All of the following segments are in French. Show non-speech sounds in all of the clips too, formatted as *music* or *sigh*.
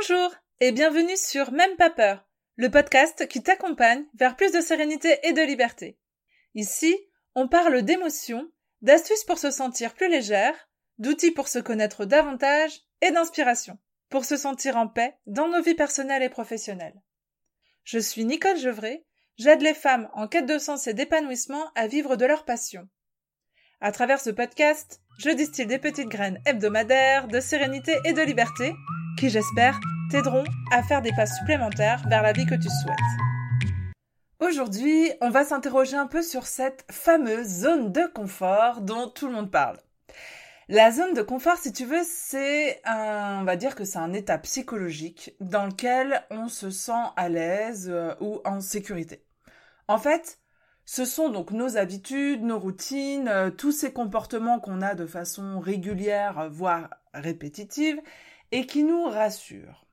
Bonjour et bienvenue sur Même pas peur, le podcast qui t'accompagne vers plus de sérénité et de liberté. Ici, on parle d'émotions, d'astuces pour se sentir plus légère, d'outils pour se connaître davantage et d'inspiration pour se sentir en paix dans nos vies personnelles et professionnelles. Je suis Nicole Gevray, j'aide les femmes en quête de sens et d'épanouissement à vivre de leur passion. À travers ce podcast, je distille des petites graines hebdomadaires de sérénité et de liberté qui, j'espère, t'aideront à faire des pas supplémentaires vers la vie que tu souhaites. Aujourd'hui, on va s'interroger un peu sur cette fameuse zone de confort dont tout le monde parle. La zone de confort, si tu veux, c'est un, on va dire que c'est un état psychologique dans lequel on se sent à l'aise euh, ou en sécurité. En fait, ce sont donc nos habitudes, nos routines, euh, tous ces comportements qu'on a de façon régulière, voire répétitive, et qui nous rassurent.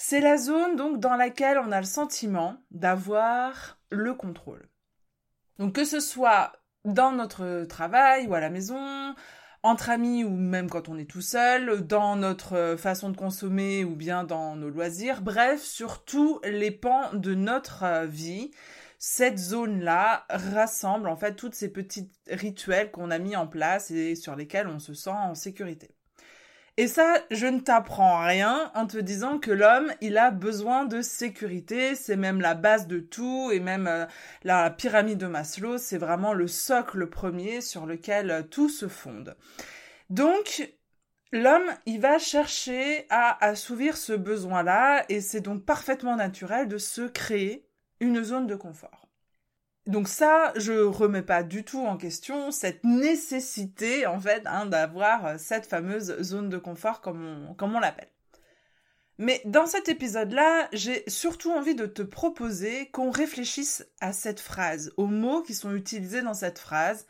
C'est la zone donc dans laquelle on a le sentiment d'avoir le contrôle. Donc que ce soit dans notre travail ou à la maison, entre amis ou même quand on est tout seul, dans notre façon de consommer ou bien dans nos loisirs, bref, sur tous les pans de notre euh, vie, cette zone-là rassemble en fait toutes ces petits rituels qu'on a mis en place et sur lesquels on se sent en sécurité. Et ça, je ne t'apprends rien en te disant que l'homme, il a besoin de sécurité, c'est même la base de tout, et même euh, la pyramide de Maslow, c'est vraiment le socle premier sur lequel euh, tout se fonde. Donc, l'homme, il va chercher à assouvir ce besoin-là, et c'est donc parfaitement naturel de se créer une zone de confort. Donc ça, je remets pas du tout en question cette nécessité, en fait, hein, d'avoir cette fameuse zone de confort, comme on, comme on l'appelle. Mais dans cet épisode-là, j'ai surtout envie de te proposer qu'on réfléchisse à cette phrase, aux mots qui sont utilisés dans cette phrase.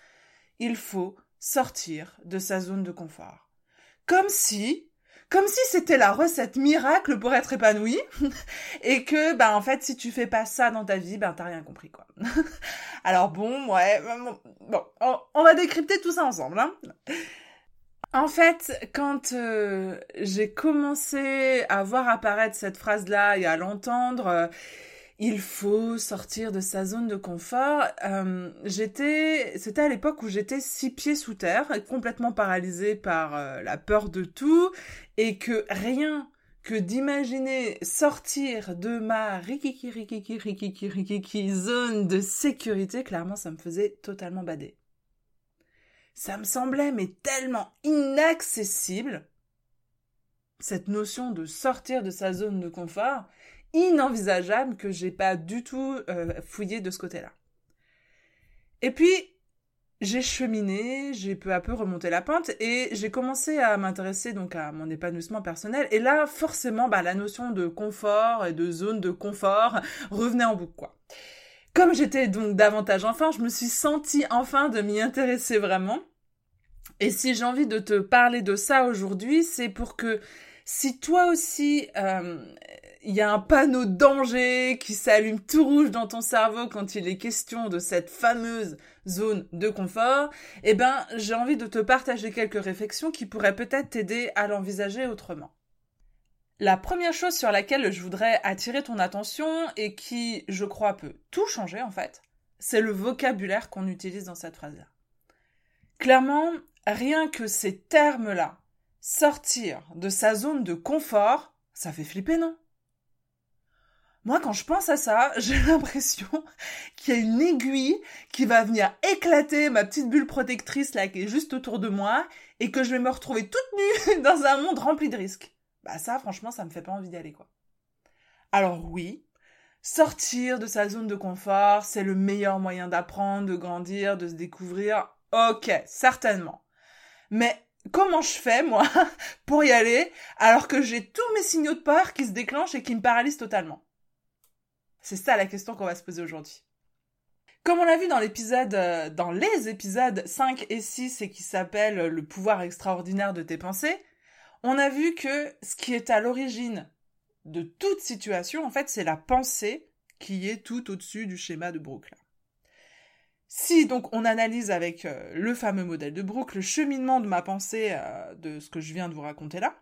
Il faut sortir de sa zone de confort. Comme si comme si c'était la recette miracle pour être épanoui *laughs* et que ben en fait si tu fais pas ça dans ta vie ben t'as rien compris quoi. *laughs* Alors bon ouais bon on, va décrypter tout ça ensemble. Hein. En fait, quand euh, j'ai commencé à voir apparaître cette phrase-là et à l'entendre, il faut sortir de sa zone de confort. Euh, j'étais, c'était à l'époque où j'étais six pieds sous terre, complètement paralysée par euh, la peur de tout, et que rien que d'imaginer sortir de ma rikiki rikiki rikiki rikiki zone de sécurité, clairement, ça me faisait totalement bader. Ça me semblait mais tellement inaccessible cette notion de sortir de sa zone de confort inenvisageable que j'ai pas du tout euh, fouillé de ce côté-là. Et puis, j'ai cheminé, j'ai peu à peu remonté la pente et j'ai commencé à m'intéresser donc à mon épanouissement personnel. Et là, forcément, bah, la notion de confort et de zone de confort revenait en boucle. Comme j'étais donc davantage enfant, je me suis sentie enfin de m'y intéresser vraiment. Et si j'ai envie de te parler de ça aujourd'hui, c'est pour que si toi aussi euh, il y a un panneau danger qui s'allume tout rouge dans ton cerveau quand il est question de cette fameuse zone de confort, eh ben, j'ai envie de te partager quelques réflexions qui pourraient peut-être t'aider à l'envisager autrement. La première chose sur laquelle je voudrais attirer ton attention et qui, je crois, peut tout changer en fait, c'est le vocabulaire qu'on utilise dans cette phrase-là. Clairement, rien que ces termes-là, sortir de sa zone de confort, ça fait flipper, non? Moi, quand je pense à ça, *laughs* j'ai l'impression qu'il y a une aiguille qui va venir éclater ma petite bulle protectrice là qui est juste autour de moi et que je vais me retrouver toute nue *laughs* dans un monde rempli de risques. Bah ça, franchement, ça me fait pas envie d'y aller quoi. Alors oui, sortir de sa zone de confort, c'est le meilleur moyen d'apprendre, de grandir, de se découvrir. Ok, certainement. Mais comment je fais, moi, *laughs* pour y aller, alors que j'ai tous mes signaux de peur qui se déclenchent et qui me paralysent totalement? C'est ça la question qu'on va se poser aujourd'hui. Comme on l'a vu dans l'épisode, euh, dans les épisodes 5 et 6 et qui s'appelle Le pouvoir extraordinaire de tes pensées, on a vu que ce qui est à l'origine de toute situation, en fait, c'est la pensée qui est tout au-dessus du schéma de Brooke. Si donc on analyse avec euh, le fameux modèle de Brooke le cheminement de ma pensée, euh, de ce que je viens de vous raconter là,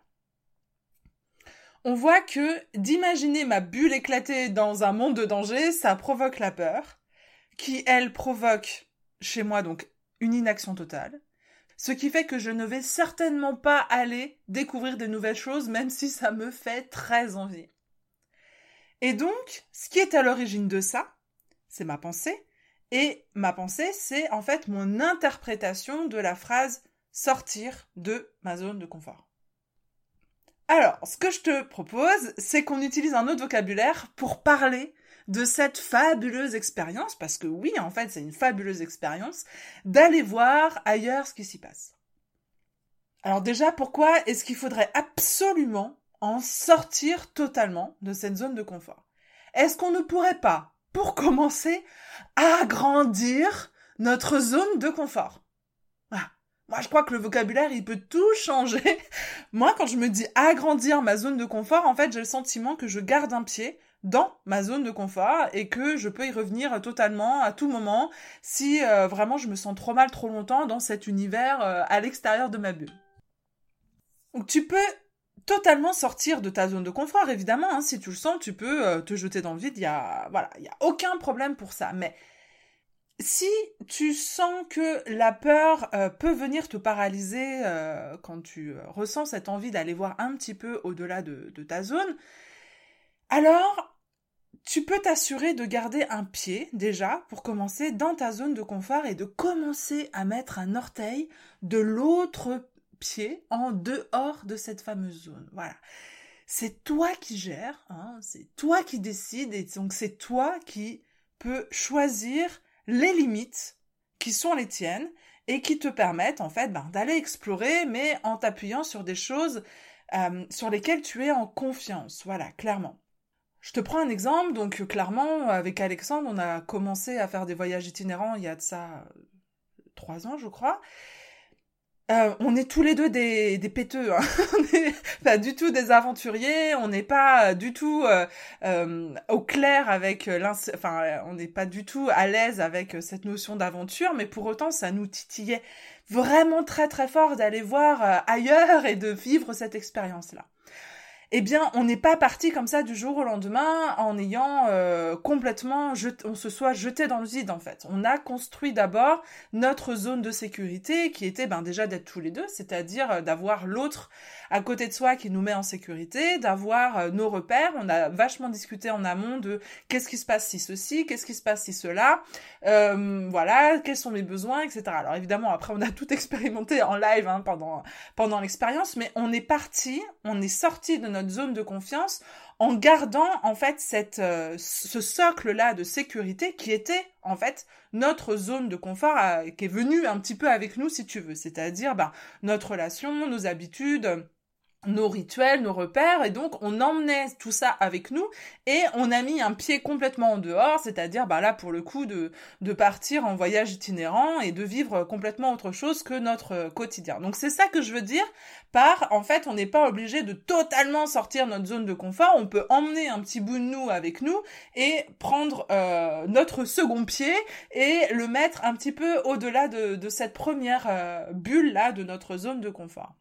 on voit que d'imaginer ma bulle éclatée dans un monde de danger, ça provoque la peur, qui, elle, provoque chez moi donc une inaction totale, ce qui fait que je ne vais certainement pas aller découvrir de nouvelles choses, même si ça me fait très envie. Et donc, ce qui est à l'origine de ça, c'est ma pensée, et ma pensée, c'est en fait mon interprétation de la phrase sortir de ma zone de confort. Alors, ce que je te propose, c'est qu'on utilise un autre vocabulaire pour parler de cette fabuleuse expérience, parce que oui, en fait, c'est une fabuleuse expérience, d'aller voir ailleurs ce qui s'y passe. Alors déjà, pourquoi est-ce qu'il faudrait absolument en sortir totalement de cette zone de confort? Est-ce qu'on ne pourrait pas, pour commencer, agrandir notre zone de confort? Moi, je crois que le vocabulaire, il peut tout changer. *laughs* Moi, quand je me dis agrandir ma zone de confort, en fait, j'ai le sentiment que je garde un pied dans ma zone de confort et que je peux y revenir totalement à tout moment si euh, vraiment je me sens trop mal trop longtemps dans cet univers euh, à l'extérieur de ma bulle. Donc tu peux totalement sortir de ta zone de confort évidemment hein, si tu le sens tu peux euh, te jeter dans le vide il y voilà il y a aucun problème pour ça mais si tu sens que la peur peut venir te paralyser quand tu ressens cette envie d'aller voir un petit peu au-delà de, de ta zone, alors tu peux t'assurer de garder un pied déjà pour commencer dans ta zone de confort et de commencer à mettre un orteil de l'autre pied en dehors de cette fameuse zone. Voilà. C'est toi qui gères, hein, c'est toi qui décides et donc c'est toi qui peux choisir les limites qui sont les tiennes et qui te permettent en fait ben, d'aller explorer mais en t'appuyant sur des choses euh, sur lesquelles tu es en confiance. Voilà, clairement. Je te prends un exemple, donc clairement, avec Alexandre, on a commencé à faire des voyages itinérants il y a de ça euh, trois ans, je crois. Euh, on est tous les deux des, des péteux, hein. *laughs* on n'est pas du tout des aventuriers, on n'est pas du tout au clair avec enfin on n'est pas du tout à l'aise avec cette notion d'aventure, mais pour autant ça nous titillait vraiment très très fort d'aller voir ailleurs et de vivre cette expérience-là eh bien, on n'est pas parti comme ça du jour au lendemain en ayant euh, complètement, on se soit jeté dans le vide en fait. On a construit d'abord notre zone de sécurité qui était ben déjà d'être tous les deux, c'est-à-dire euh, d'avoir l'autre à côté de soi qui nous met en sécurité, d'avoir euh, nos repères. On a vachement discuté en amont de qu'est-ce qui se passe si ceci, qu'est-ce qui se passe si cela, voilà, quels sont mes besoins, etc. Alors évidemment, après on a tout *laughs* expérimenté en live hein, pendant pendant l'expérience, mais on est parti, on est sorti de notre notre zone de confiance en gardant en fait cette, euh, ce socle là de sécurité qui était en fait notre zone de confort euh, qui est venue un petit peu avec nous si tu veux. C'est-à-dire bah, notre relation nos habitudes nos rituels, nos repères, et donc on emmenait tout ça avec nous, et on a mis un pied complètement en dehors, c'est-à-dire bah là pour le coup de, de partir en voyage itinérant et de vivre complètement autre chose que notre quotidien. Donc c'est ça que je veux dire par en fait on n'est pas obligé de totalement sortir notre zone de confort, on peut emmener un petit bout de nous avec nous et prendre euh, notre second pied et le mettre un petit peu au-delà de, de cette première euh, bulle là de notre zone de confort.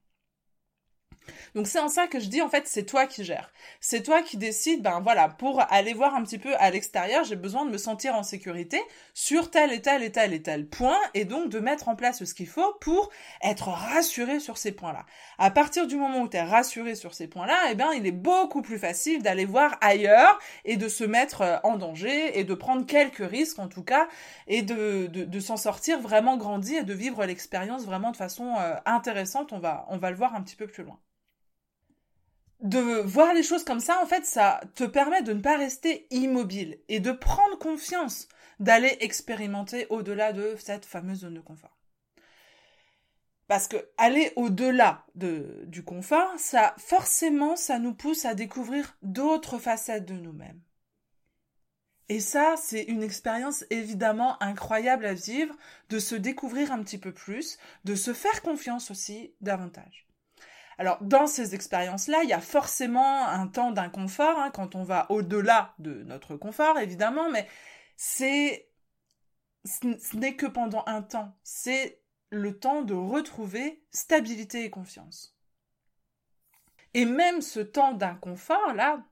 Donc c'est en ça que je dis en fait c'est toi qui gères. C'est toi qui décides ben voilà, pour aller voir un petit peu à l'extérieur, j'ai besoin de me sentir en sécurité sur tel et tel et tel et tel point et donc de mettre en place ce qu'il faut pour être rassuré sur ces points-là. À partir du moment où tu es rassuré sur ces points-là, eh bien il est beaucoup plus facile d'aller voir ailleurs et de se mettre euh, en danger et de prendre quelques risques en tout cas et de, de, de s'en sortir vraiment grandi et de vivre l'expérience vraiment de façon euh, intéressante. On va, on va le voir un petit peu plus loin de voir les choses comme ça, en fait, ça te permet de ne pas rester immobile et de prendre confiance, d'aller expérimenter au-delà de cette fameuse zone de confort. Parce que aller au-delà de, du confort, ça, forcément, ça nous pousse à découvrir d'autres facettes de nous-mêmes. Et ça, c'est une expérience évidemment incroyable à vivre, de se découvrir un petit peu plus, de se faire confiance aussi davantage. Alors dans ces expériences-là, il y a forcément un temps d'inconfort hein, quand on va au-delà de notre confort, évidemment, mais c'est ce n'est que pendant un temps. C'est le temps de retrouver stabilité et confiance. Et même ce temps d'inconfort, là,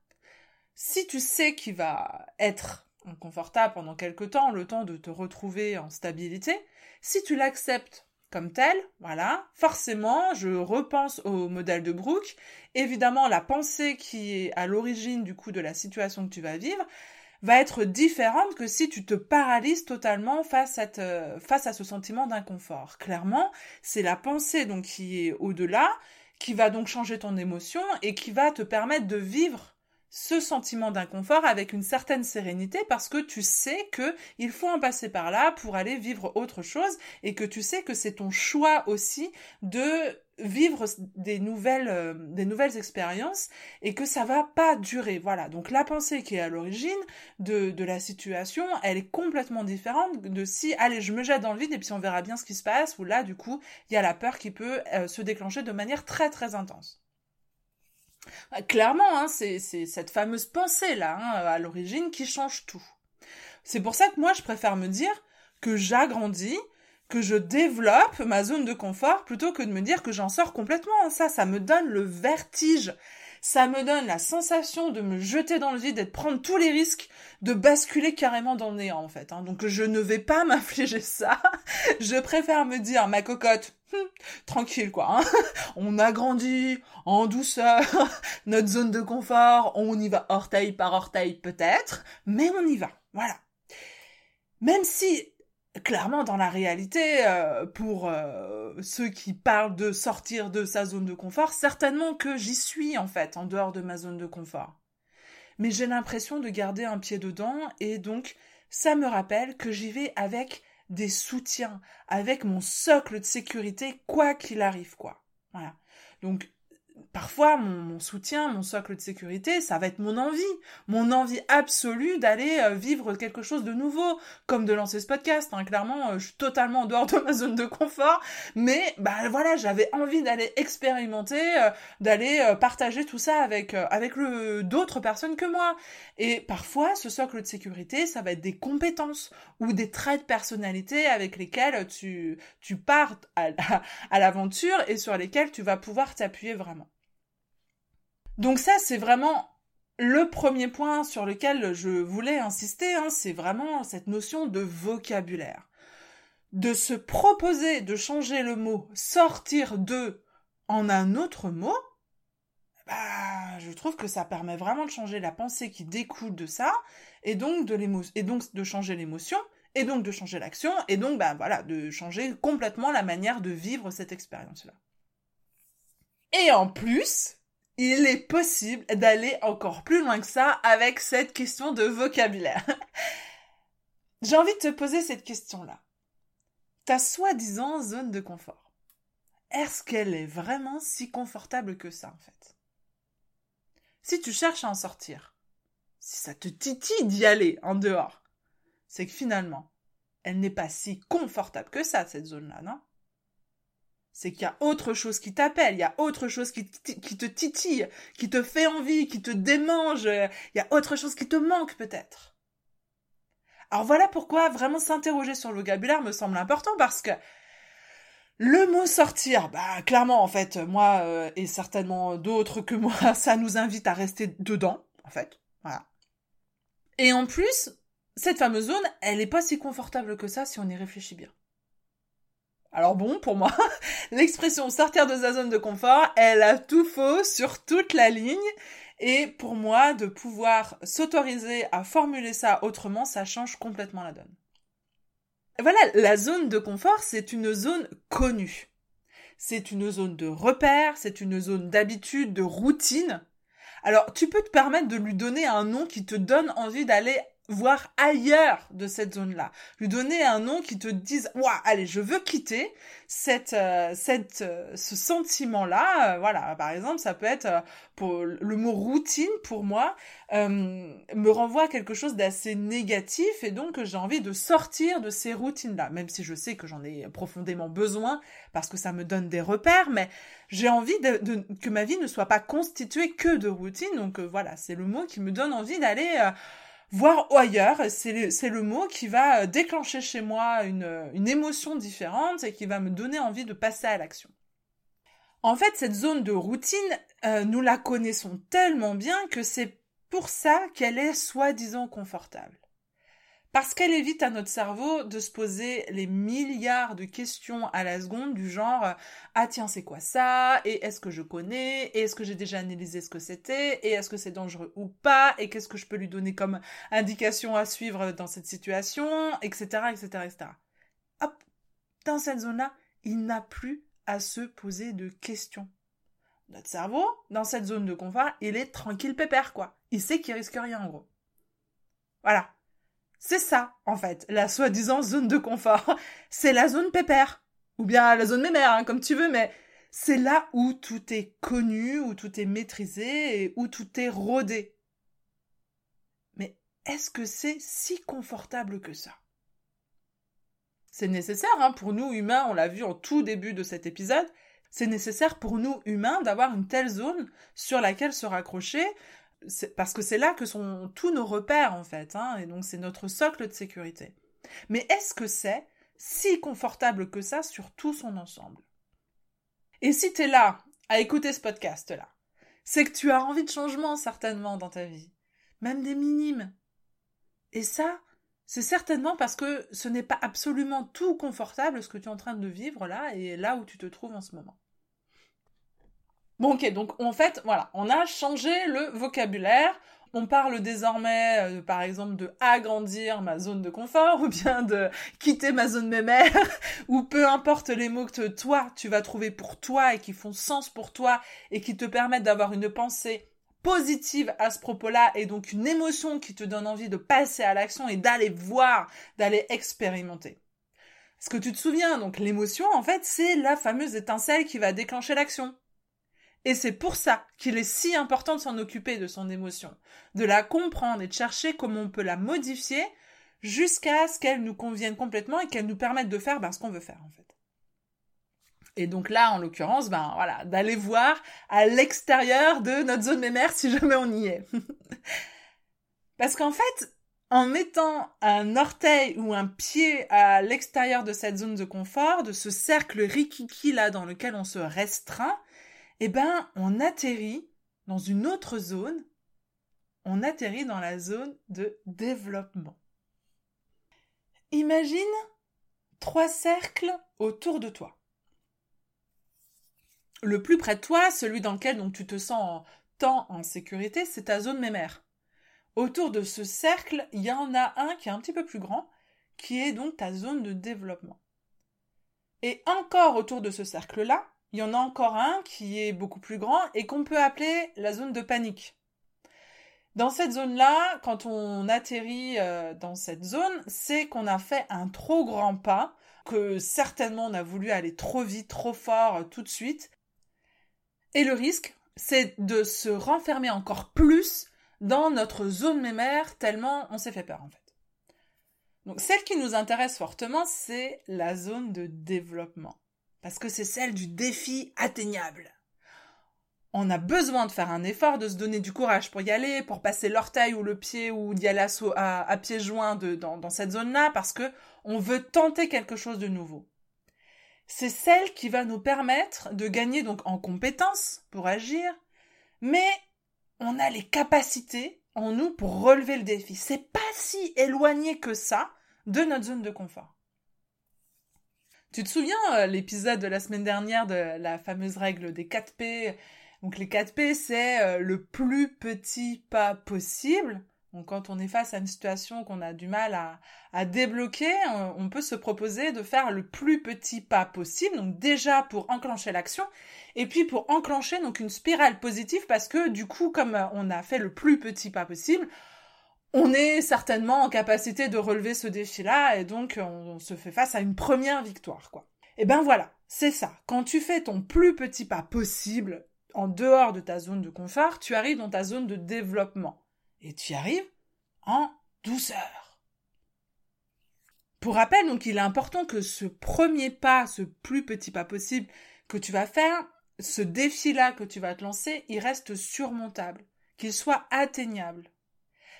si tu sais qu'il va être inconfortable pendant quelque temps, le temps de te retrouver en stabilité, si tu l'acceptes comme voilà, forcément, je repense au modèle de Brooke. Évidemment, la pensée qui est à l'origine du coup de la situation que tu vas vivre va être différente que si tu te paralyses totalement face à ce sentiment d'inconfort. Clairement, c'est la pensée donc qui est au-delà, qui va donc changer ton émotion et qui va te permettre de vivre ce sentiment d'inconfort avec une certaine sérénité parce que tu sais que il faut en passer par là pour aller vivre autre chose et que tu sais que c'est ton choix aussi de vivre des nouvelles euh, des nouvelles expériences et que ça va pas durer. Voilà. Donc la pensée qui est à l'origine de, de la situation elle est complètement différente de si allez je me jette dans le vide et puis on verra bien ce qui se passe ou là du coup il y a la peur qui peut euh, se déclencher de manière très très intense clairement, hein, c'est cette fameuse pensée-là, hein, à l'origine, qui change tout. C'est pour ça que moi, je préfère me dire que j'agrandis, que je développe ma zone de confort, plutôt que de me dire que j'en sors complètement. Ça, ça me donne le vertige. Ça me donne la sensation de me jeter dans le vide et de prendre tous les risques de basculer carrément dans le néant, en fait. Hein. Donc, je ne vais pas *laughs* m'infliger ça. je préfère me dire, ma cocotte, tranquille quoi. Hein. on agrandit en douceur *laughs* notre zone de confort, on y va orteil par orteil peut-être, mais on y va. Voilà. Même si clairement dans la réalité, euh, pour euh, ceux qui parlent de sortir de sa zone de confort, certainement que j'y suis en fait en dehors de ma zone de confort. Mais j'ai l'impression de garder un pied dedans et donc ça me rappelle que j'y vais avec des soutiens, avec mon socle de sécurité, quoi qu'il arrive, quoi. Voilà. Donc, parfois mon, soutien, mon socle de sécurité, ça va être mon envie, mon envie absolue d'aller euh, vivre quelque chose de nouveau, comme de lancer ce podcast. Hein. Clairement, euh, je suis totalement en dehors de ma zone de confort, mais bah voilà, j'avais envie d'aller expérimenter, euh, d'aller partager tout ça avec avec le d'autres personnes que moi. Et parfois, ce socle de sécurité, ça va être des compétences ou des traits de personnalité avec lesquels tu tu pars à l'aventure et sur lesquels tu vas pouvoir t'appuyer vraiment. Donc ça, c'est vraiment le premier point sur lequel je voulais insister, hein, c'est vraiment cette notion de vocabulaire. De se proposer de changer le mot sortir de en un autre mot, bah, je trouve que ça permet vraiment de changer la pensée qui découle de ça, et donc de et donc de changer l'émotion, et donc de changer l'action, et donc bah voilà, de changer complètement la manière de vivre cette expérience-là. Et en plus, il est possible d'aller encore plus loin que ça avec cette question de vocabulaire. *laughs* J'ai envie de te poser cette question-là. Ta soi-disant zone de confort. Est-ce qu'elle est vraiment si confortable que ça, en fait? Si tu cherches à en sortir, si ça te titille d'y aller en dehors, c'est que finalement, elle n'est pas si confortable que ça, cette zone-là, non? C'est qu'il y a autre chose qui t'appelle, il y a autre chose qui, te titille, qui te fait envie, qui te démange, il y a autre chose qui te manque peut-être. Alors voilà pourquoi vraiment s'interroger sur le vocabulaire me semble important parce que le mot sortir, bah clairement en fait, moi euh, et certainement d'autres que moi, *laughs* ça nous invite à rester dedans, en fait. Voilà. Et en plus, cette fameuse zone, elle est pas si confortable que ça si on y réfléchit bien. Alors bon, pour moi, *laughs* l'expression sortir de sa zone de confort, elle a tout faux sur toute la ligne. Et pour moi, de pouvoir s'autoriser à formuler ça autrement, ça change complètement la donne. voilà, la zone de confort, c'est une zone connue. C'est une zone de repère, c'est une zone d'habitude, de routine. Alors, tu peux te permettre de lui donner un nom qui te donne envie d'aller voir ailleurs de cette zone-là. Lui donner un nom qui te dise, ouah, allez, je veux quitter cette, euh, cette, euh, ce sentiment-là. Euh, voilà, par exemple, ça peut être pour le mot routine pour moi me renvoie à quelque chose d'assez négatif et donc j'ai envie de sortir de ces routines-là, même si je sais que j'en ai profondément besoin parce que ça me donne des repères, mais j'ai envie de, que ma vie ne soit pas constituée que de routines. Donc voilà, c'est le mot qui me donne envie d'aller voir ailleurs, c'est le, mot qui va euh, déclencher chez moi une, une émotion différente et qui va me donner envie de passer à l'action. En fait, cette zone de routine, euh, nous la connaissons tellement bien que c'est pour ça qu'elle est soi-disant confortable. Parce qu'elle évite à notre cerveau de se poser les milliards de questions à la seconde du genre ah tiens c'est quoi ça? Et est-ce que je connais? Et est-ce que j'ai déjà analysé ce que c'était? Et est-ce que c'est dangereux ou pas? Et qu'est-ce que je peux lui donner comme indication à suivre dans cette situation? Etc etc etc. Hop dans cette zone-là il n'a plus à se poser de questions. Notre cerveau, dans cette zone de confort, il est tranquille pépère, quoi. Il sait qu'il risque rien, en gros. Voilà. C'est ça, en fait, la soi-disant zone de confort. *laughs* C'est la zone pépère. Ou bien la zone mémère, hein, comme tu veux, mais c'est là où tout est connu, où tout est maîtrisé et où tout est rodé. Mais est-ce que c'est si confortable que ça? C'est nécessaire hein, pour nous humains, on l'a vu en tout début de cet épisode, c'est nécessaire pour nous humains d'avoir une telle zone sur laquelle se raccrocher, parce que c'est là que sont tous nos repères en fait, hein, et donc c'est notre socle de sécurité. Mais est-ce que c'est si confortable que ça sur tout son ensemble? Et si tu es là à écouter ce podcast-là, c'est que tu as envie de changement certainement dans ta vie, même des minimes. Et ça, c'est certainement parce que ce n'est pas absolument tout confortable ce que tu es en train de vivre là et là où tu te trouves en ce moment. Ok, donc en fait, voilà, on a changé le vocabulaire. On parle désormais, euh, par exemple, de agrandir ma zone de confort ou bien de quitter ma zone mémère *laughs* ou peu importe les mots que toi, tu vas trouver pour toi et qui font sens pour toi et qui te permettent d'avoir une pensée positive à ce propos-là et donc une émotion qui te donne envie de passer à l'action et d'aller voir, d'aller expérimenter. Est-ce que tu te souviens, donc l'émotion, en fait, c'est la fameuse étincelle qui va déclencher l'action. Et c'est pour ça qu'il est si important de s'en occuper de son émotion, de la comprendre et de chercher comment on peut la modifier jusqu'à ce qu'elle nous convienne complètement et qu'elle nous permette de faire ben, ce qu'on veut faire en fait. Et donc là, en l'occurrence, ben voilà, d'aller voir à l'extérieur de notre zone mémère si jamais on y est. *laughs* Parce qu'en fait, en mettant un orteil ou un pied à l'extérieur de cette zone de confort, de ce cercle rikiki là dans lequel on se restreint, eh ben, on atterrit dans une autre zone. On atterrit dans la zone de développement. Imagine trois cercles autour de toi. Le plus près de toi, celui dans lequel donc, tu te sens tant en sécurité, c'est ta zone mémère. Autour de ce cercle, il y en a un qui est un petit peu plus grand, qui est donc ta zone de développement. Et encore autour de ce cercle-là, il y en a encore un qui est beaucoup plus grand et qu'on peut appeler la zone de panique. Dans cette zone-là, quand on atterrit euh, dans cette zone, c'est qu'on a fait un trop grand pas, que certainement on a voulu aller trop vite, trop fort euh, tout de suite. Et le risque, c'est de se renfermer encore plus dans notre zone mémère tellement on s'est fait peur en fait. Donc celle qui nous intéresse fortement, c'est la zone de développement parce que c'est celle du défi atteignable. On a besoin de faire un effort, de se donner du courage pour y aller, pour passer l'orteil ou le pied ou d'y aller à, pieds joints dans, cette zone-là, parce que on veut tenter quelque chose de nouveau. C'est celle qui va nous permettre de gagner donc en compétences pour agir, mais on a les capacités en nous pour relever le défi. C'est pas si éloigné que ça de notre zone de confort. Tu te souviens euh, l'épisode de la semaine dernière de la fameuse règle des 4 P? Donc les 4 P, c'est euh, le plus petit pas possible. Donc quand on est face à une situation qu'on a du mal à, débloquer, on, peut se proposer de faire le plus petit pas possible. Donc déjà pour enclencher l'action et puis pour enclencher donc une spirale positive parce que du coup comme on a fait le plus petit pas possible, on est certainement en capacité de relever ce défi-là et donc on, se fait face à une première victoire, quoi. Et eh ben voilà, c'est ça. Quand tu fais ton plus petit pas possible en dehors de ta zone de confort, tu arrives dans ta zone de développement. Et tu arrives en douceur. Pour rappel, donc, il est important que ce premier pas, ce plus petit pas possible que tu vas faire, ce défi-là que tu vas te lancer, il reste surmontable, qu'il soit atteignable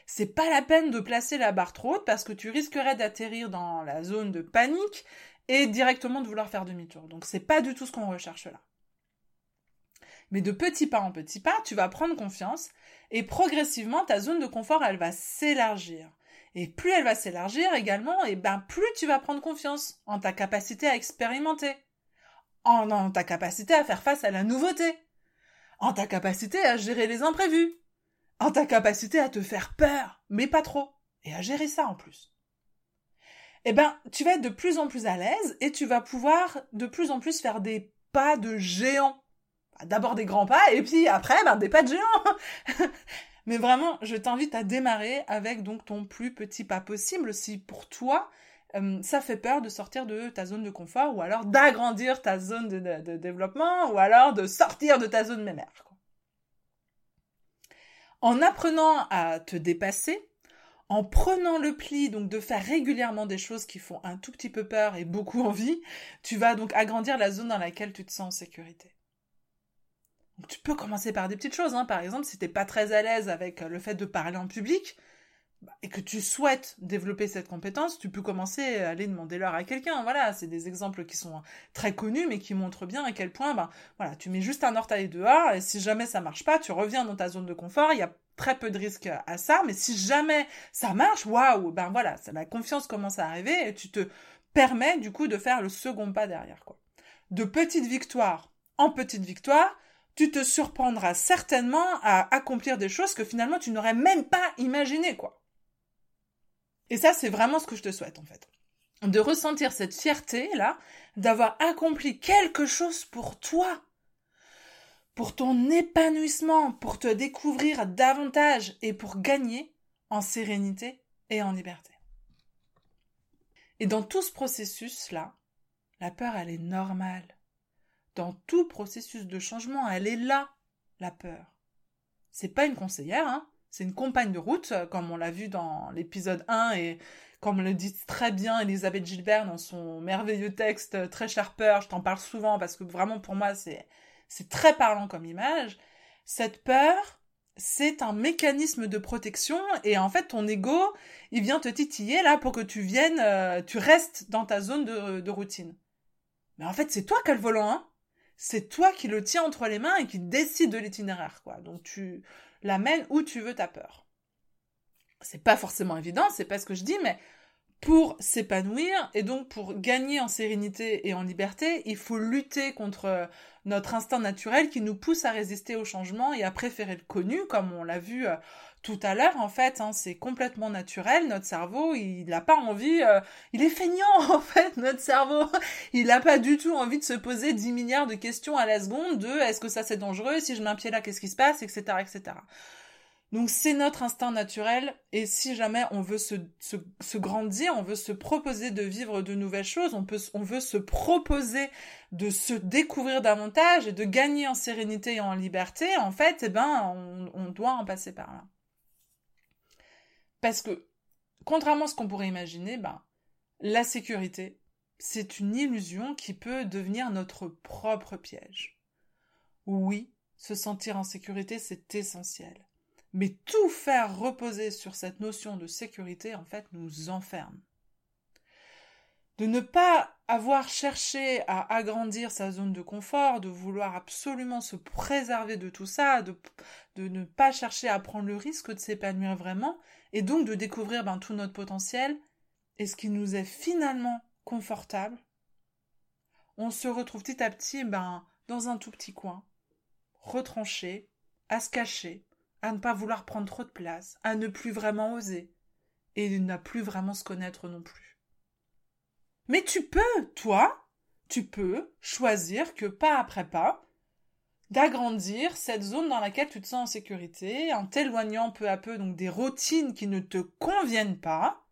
c'est pas la peine de placer la barre trop haute parce que tu risquerais d'atterrir dans la zone de panique et directement de vouloir faire demi-tour. Donc c'est pas du tout ce qu'on recherche là. Mais de petit pas en petit pas, tu vas prendre confiance et progressivement, ta zone de confort, elle va s'élargir. Et plus elle va s'élargir également, et ben plus tu vas prendre confiance en ta capacité à expérimenter, en, en ta capacité à faire face à la nouveauté, en ta capacité à gérer les imprévus, ta capacité à te faire peur, mais pas trop, et à gérer ça en plus. Eh ben, tu vas être de plus en plus à l'aise et tu vas pouvoir de plus en plus faire des pas de géant. D'abord des grands pas et puis après, ben, des pas de géant. *laughs* Mais vraiment, je t'invite à démarrer avec donc ton plus petit pas possible si pour toi, euh, ça fait peur de sortir de ta zone de confort ou alors d'agrandir ta zone de, développement ou alors de sortir de ta zone mémère. En apprenant à te dépasser, en prenant le pli donc de faire régulièrement des choses qui font un tout petit peu peur et beaucoup *laughs* envie, tu vas donc agrandir la zone dans laquelle tu te sens en sécurité. tu peux commencer par des petites choses, hein. par exemple si tu n'es pas très à l'aise avec le fait de parler en public, et que tu souhaites développer cette compétence, tu peux commencer à aller demander l'heure à quelqu'un. Voilà, c'est des exemples qui sont très connus, mais qui montrent bien à quel point, ben, voilà, tu mets juste un orteil dehors, et si jamais ça marche pas, tu reviens dans ta zone de confort, il y a très peu de risques à ça, mais si jamais ça marche, waouh, ben voilà, la confiance commence à arriver, et tu te permets, du coup, de faire le second pas derrière, quoi. De petites victoires en petites victoires, tu te surprendras certainement à accomplir des choses que finalement tu n'aurais même pas imaginé, quoi. Et ça, c'est vraiment ce que je te souhaite, en fait. De ressentir cette fierté, là, d'avoir accompli quelque chose pour toi, pour ton épanouissement, pour te découvrir davantage et pour gagner en sérénité et en liberté. Et dans tout ce processus-là, la peur, elle est normale. Dans tout processus de changement, elle est là, la peur. C'est pas une conseillère, hein. C'est une compagne de route, euh, comme on l'a vu dans l'épisode 1 et comme le dit très bien Elisabeth Gilbert dans son merveilleux texte euh, Très cher peur, je t'en parle souvent parce que vraiment pour moi c'est, c'est très parlant comme image. Cette peur, c'est un mécanisme de protection et en fait ton ego, il vient te titiller là pour que tu viennes, euh, tu restes dans ta zone de, de routine. Mais en fait c'est toi qui as le volant, hein c'est toi qui le tiens entre les mains et qui décide de l'itinéraire, quoi. Donc tu l'amènes où tu veux ta peur. C'est pas forcément évident, c'est pas ce que je dis, mais pour s'épanouir et donc pour gagner en sérénité et en liberté, il faut lutter contre notre instinct naturel qui nous pousse à résister au changement et à préférer le connu, comme on l'a vu euh, tout à l'heure. En fait, hein, c'est complètement naturel. Notre cerveau, il n'a pas envie, euh, il est feignant *laughs* en fait. Notre cerveau, il n'a pas du tout envie de se poser 10 milliards de questions à la seconde de est-ce que ça c'est dangereux, si je mets un pied là, qu'est-ce qui se passe, etc., etc. Donc c'est notre instinct naturel et si jamais on veut se, grandir, on veut se proposer de vivre de nouvelles choses, on veut se proposer de se découvrir davantage et de gagner en sérénité et en liberté, en fait, eh ben, on, on doit en passer par là. Parce que, contrairement à ce qu'on pourrait imaginer, ben, la sécurité, c'est une illusion qui peut devenir notre propre piège. Oui, se sentir en sécurité, c'est essentiel. Mais tout faire reposer sur cette notion de sécurité, en fait, nous enferme. De ne pas avoir cherché à agrandir sa zone de confort, de vouloir absolument se préserver de tout ça, de, ne pas chercher à prendre le risque de s'épanouir vraiment, et donc de découvrir ben, tout notre potentiel, et ce qui nous est finalement confortable, on se retrouve petit à petit ben, dans un tout petit coin, retranché, à se cacher, à ne pas vouloir prendre trop de place, à ne plus vraiment oser, et ne plus vraiment se connaître non plus. Mais tu peux, toi, tu peux choisir que pas après pas, d'agrandir cette zone dans laquelle tu te sens en sécurité, en t'éloignant peu à peu donc des routines qui ne te conviennent pas,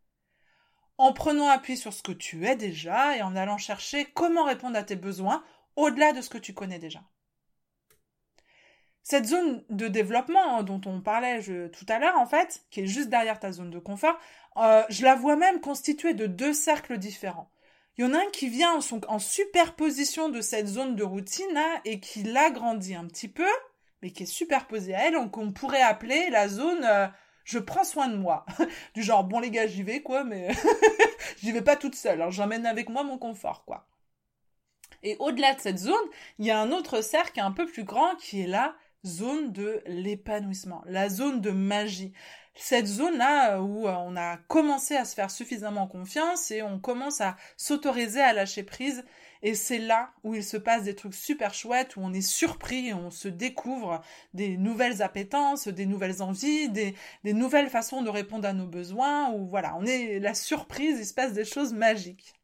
en prenant appui sur ce que tu es déjà et en allant chercher comment répondre à tes besoins au-delà de ce que tu connais déjà. Cette zone de développement hein, dont on parlait tout à l'heure, en fait, qui est juste derrière ta zone de confort, euh, je la vois même constituée de deux cercles différents. Il y en a un qui vient en, superposition de cette zone de routine là et qui l'agrandit un petit peu, mais qui est superposé à elle, qu'on pourrait appeler la zone euh, je prends soin de moi. *laughs* du genre bon les gars j'y vais quoi, mais *laughs* j'y vais pas toute seule, hein, j'emmène avec moi mon confort quoi. Et au-delà de cette zone, il y a un autre cercle un peu plus grand qui est la zone de l'épanouissement, la zone de magie. Cette zone-là où on a commencé à se faire suffisamment confiance et on commence à s'autoriser à lâcher prise et c'est là où il se passe des trucs super chouettes, où on est surpris, on se découvre des nouvelles appétences, des nouvelles envies, des, des nouvelles façons de répondre à nos besoins, où voilà, on est la surprise, il se passe des choses magiques.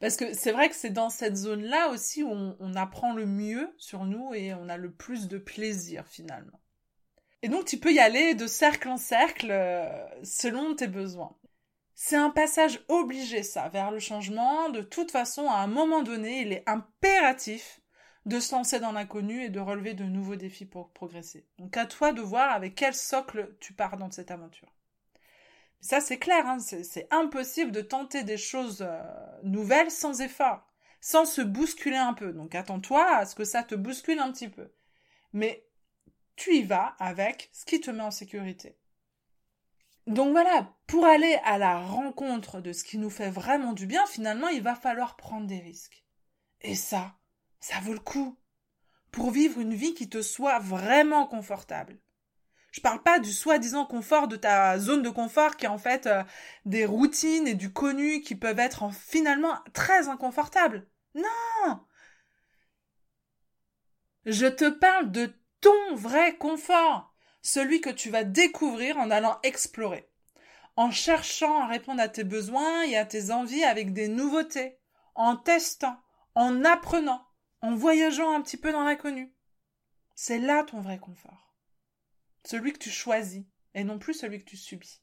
Parce que c'est vrai que c'est dans cette zone-là aussi où on, apprend le mieux sur nous et on a le plus de plaisir finalement. Et donc tu peux y aller de cercle en cercle euh, selon tes besoins. C'est un passage obligé, ça, vers le changement. De toute façon, à un moment donné, il est impératif de se lancer dans l'inconnu et de relever de nouveaux défis pour progresser. Donc à toi de voir avec quel socle tu pars dans cette aventure. Ça c'est clair, hein, c'est impossible de tenter des choses euh, nouvelles sans effort, sans se bousculer un peu. Donc attends-toi à ce que ça te bouscule un petit peu. Mais tu y vas avec ce qui te met en sécurité. Donc voilà, pour aller à la rencontre de ce qui nous fait vraiment du bien, finalement, il va falloir prendre des risques. Et ça, ça vaut le coup. Pour vivre une vie qui te soit vraiment confortable. Je parle pas du soi-disant confort de ta zone de confort qui est en fait euh, des routines et du connu qui peuvent être finalement très inconfortables. Non! Je te parle de ton vrai confort celui que tu vas découvrir en allant explorer, en cherchant à répondre à tes besoins et à tes envies avec des nouveautés, en testant, en apprenant, en voyageant un petit peu dans l'inconnu. C'est là ton vrai confort. Celui que tu choisis et non plus celui que tu subis.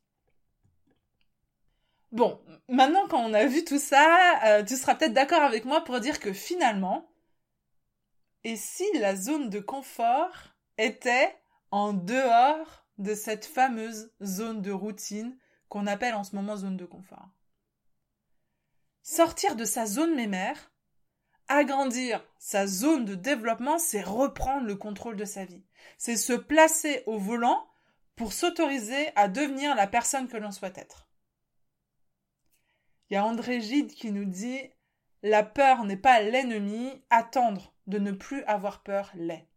Bon, maintenant quand on a vu tout ça, euh, tu seras peut-être d'accord avec moi pour dire que finalement, et si la zone de confort était en dehors de cette fameuse zone de routine qu'on appelle en ce moment zone de confort? Sortir de sa zone mémère, agrandir sa zone de développement, c'est reprendre le contrôle de sa vie. C'est se placer au volant pour s'autoriser à devenir la personne que l'on souhaite être. Il y a André Gide qui nous dit La peur n'est pas l'ennemi, attendre de ne plus avoir peur l'est.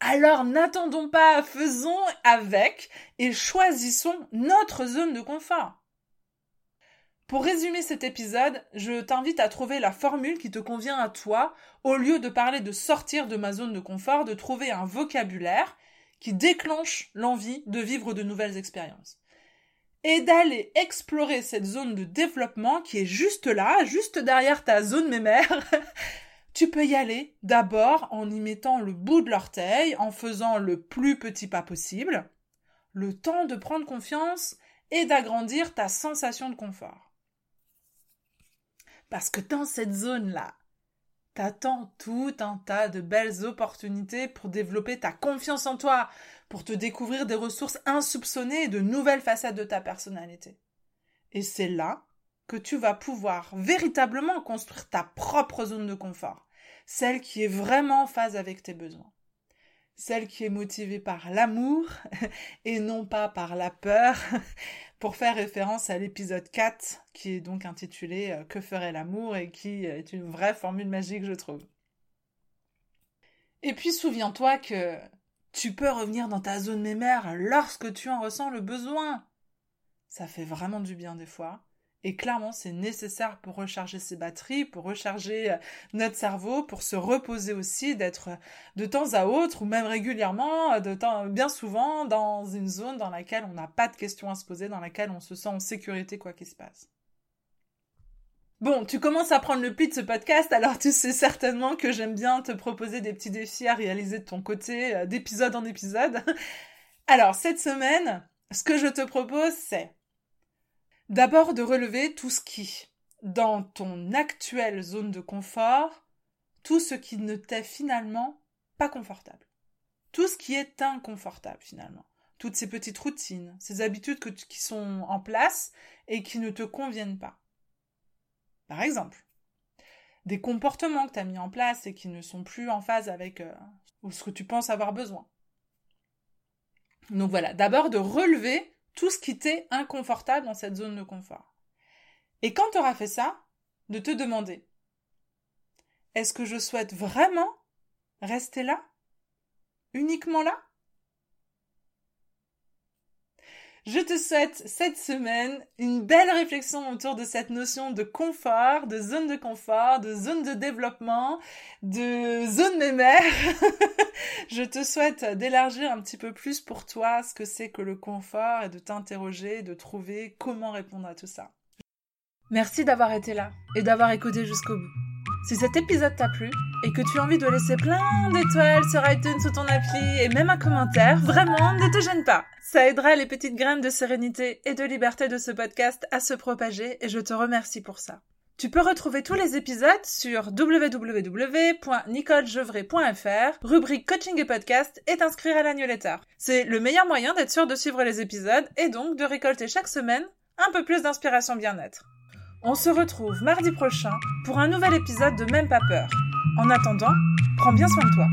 Alors n'attendons pas, faisons avec et choisissons notre zone de confort. Pour résumer cet épisode, je t'invite à trouver la formule qui te convient à toi, au lieu de parler de sortir de ma zone de confort, de trouver un vocabulaire qui déclenche l'envie de vivre de nouvelles expériences. Et d'aller explorer cette zone de développement qui est juste là, juste derrière ta zone mémère, *laughs* tu peux y aller d'abord en y mettant le bout de l'orteil, en faisant le plus petit pas possible, le temps de prendre confiance et d'agrandir ta sensation de confort. Parce que dans cette zone-là, t'attends tout un tas de belles opportunités pour développer ta confiance en toi, pour te découvrir des ressources insoupçonnées et de nouvelles facettes de ta personnalité. Et c'est là que tu vas pouvoir véritablement construire ta propre zone de confort, celle qui est vraiment en phase avec tes besoins, celle qui est motivée par l'amour *laughs* et non pas par la peur, pour faire référence à l'épisode 4 qui est donc intitulé euh, Que ferait l'amour et qui est une vraie formule magique je trouve. Et puis souviens-toi que tu peux revenir dans ta zone mémère lorsque tu en ressens le besoin. Ça fait vraiment du bien des fois. Et clairement, c'est nécessaire pour recharger ses batteries, pour recharger euh, notre cerveau, pour se reposer aussi, d'être euh, de temps à autre ou même régulièrement, euh, de temps, bien souvent dans une zone dans laquelle on n'a pas de questions à se poser, dans laquelle on se sent en sécurité quoi qu'il se passe. Bon, tu commences à prendre le pli de ce podcast, alors tu sais certainement que j'aime bien te proposer des petits défis à réaliser de ton côté, d'épisode en épisode. *laughs* Alors, cette semaine, ce que je te propose, c'est D'abord de relever tout ce qui, dans ton actuelle zone de confort, tout ce qui ne t'est finalement pas confortable. Tout ce qui est inconfortable finalement. Toutes ces petites routines, ces habitudes qui sont en place et qui ne te conviennent pas. Par exemple, des comportements que tu as mis en place et qui ne sont plus en phase avec euh, ce que tu penses avoir besoin. Donc voilà, d'abord de relever tout ce qui t'est inconfortable dans cette zone de confort. Et quand tu auras fait ça, de te demander est-ce que je souhaite vraiment rester là? Uniquement là? Je te souhaite cette semaine une belle réflexion autour de cette notion de confort, de zone de confort, de zone de développement, de zone mémère. *laughs* Je te souhaite d'élargir un petit peu plus pour toi ce que c'est que le confort et de t'interroger, de trouver comment répondre à tout ça. Merci d'avoir été là et d'avoir écouté jusqu'au bout. Si cet épisode t'a plu et que tu as envie de laisser plein d'étoiles sur iTunes sous ton appli et même un commentaire, vraiment, ne te gêne pas. Ça aidera les petites graines de sérénité et de liberté de ce podcast à se propager et je te remercie pour ça. Tu peux retrouver tous les épisodes sur www.nicolejevray.fr, rubrique coaching et podcast et t'inscrire à la newsletter. C'est le meilleur moyen d'être sûr de suivre les épisodes et donc de récolter chaque semaine un peu plus d'inspiration bien-être. On se retrouve mardi prochain pour un nouvel épisode de Même pas peur. En attendant, prends bien soin de toi.